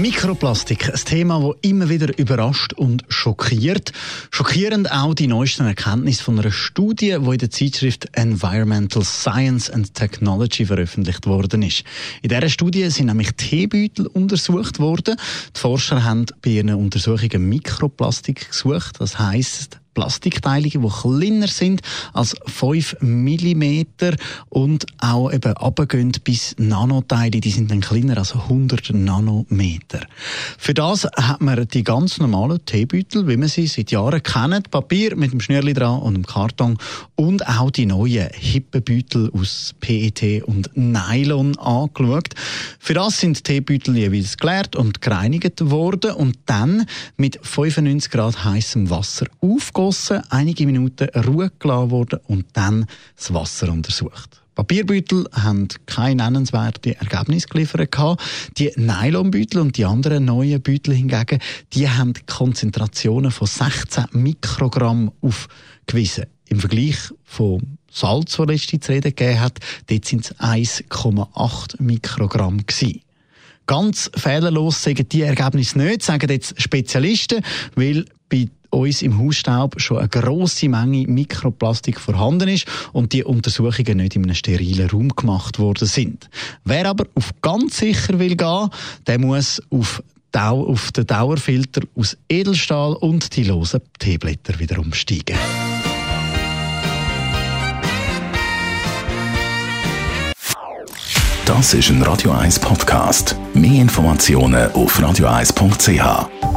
Mikroplastik, ein Thema, das immer wieder überrascht und schockiert. Schockierend auch die neuesten Erkenntnisse von einer Studie, die in der Zeitschrift Environmental Science and Technology veröffentlicht worden ist. In dieser Studie sind nämlich Teebeutel untersucht worden. Die Forscher haben bei ihren Untersuchungen Mikroplastik gesucht. Das heisst, Plastikteile, die kleiner sind als 5 mm und auch eben runtergehen bis Nanoteile, die sind dann kleiner als 100 Nanometer. Für das hat man die ganz normalen Teebeutel, wie man sie seit Jahren kennt, Papier mit dem Schnürli dran und dem Karton und auch die neuen Hippenbeutel aus PET und Nylon angeschaut. Für das sind Teebeutel jeweils geleert und gereinigt worden und dann mit 95 Grad heißem Wasser gegossen, einige Minuten Ruhe gelassen worden und dann das Wasser untersucht. Papierbeutel haben kein nennenswertes Ergebnis geliefert. Die Nylonbeutel und die anderen neuen Beutel hingegen, die haben Konzentrationen von 16 Mikrogramm aufgewiesen. Im Vergleich vom Salz, das letzte zu reden gegeben hat, dort sind es 1,8 Mikrogramm gewesen. Ganz fehlerlos sagen die Ergebnisse nicht, sagen jetzt Spezialisten, weil bei uns im Hausstaub schon eine grosse Menge Mikroplastik vorhanden ist und die Untersuchungen nicht in einem sterilen Raum gemacht worden sind. Wer aber auf ganz sicher will gehen, der muss auf auf den Dauerfilter aus Edelstahl und die losen Teeblätter wieder umsteigen. Das ist ein Radio 1 Podcast. Mehr Informationen auf radio1.ch.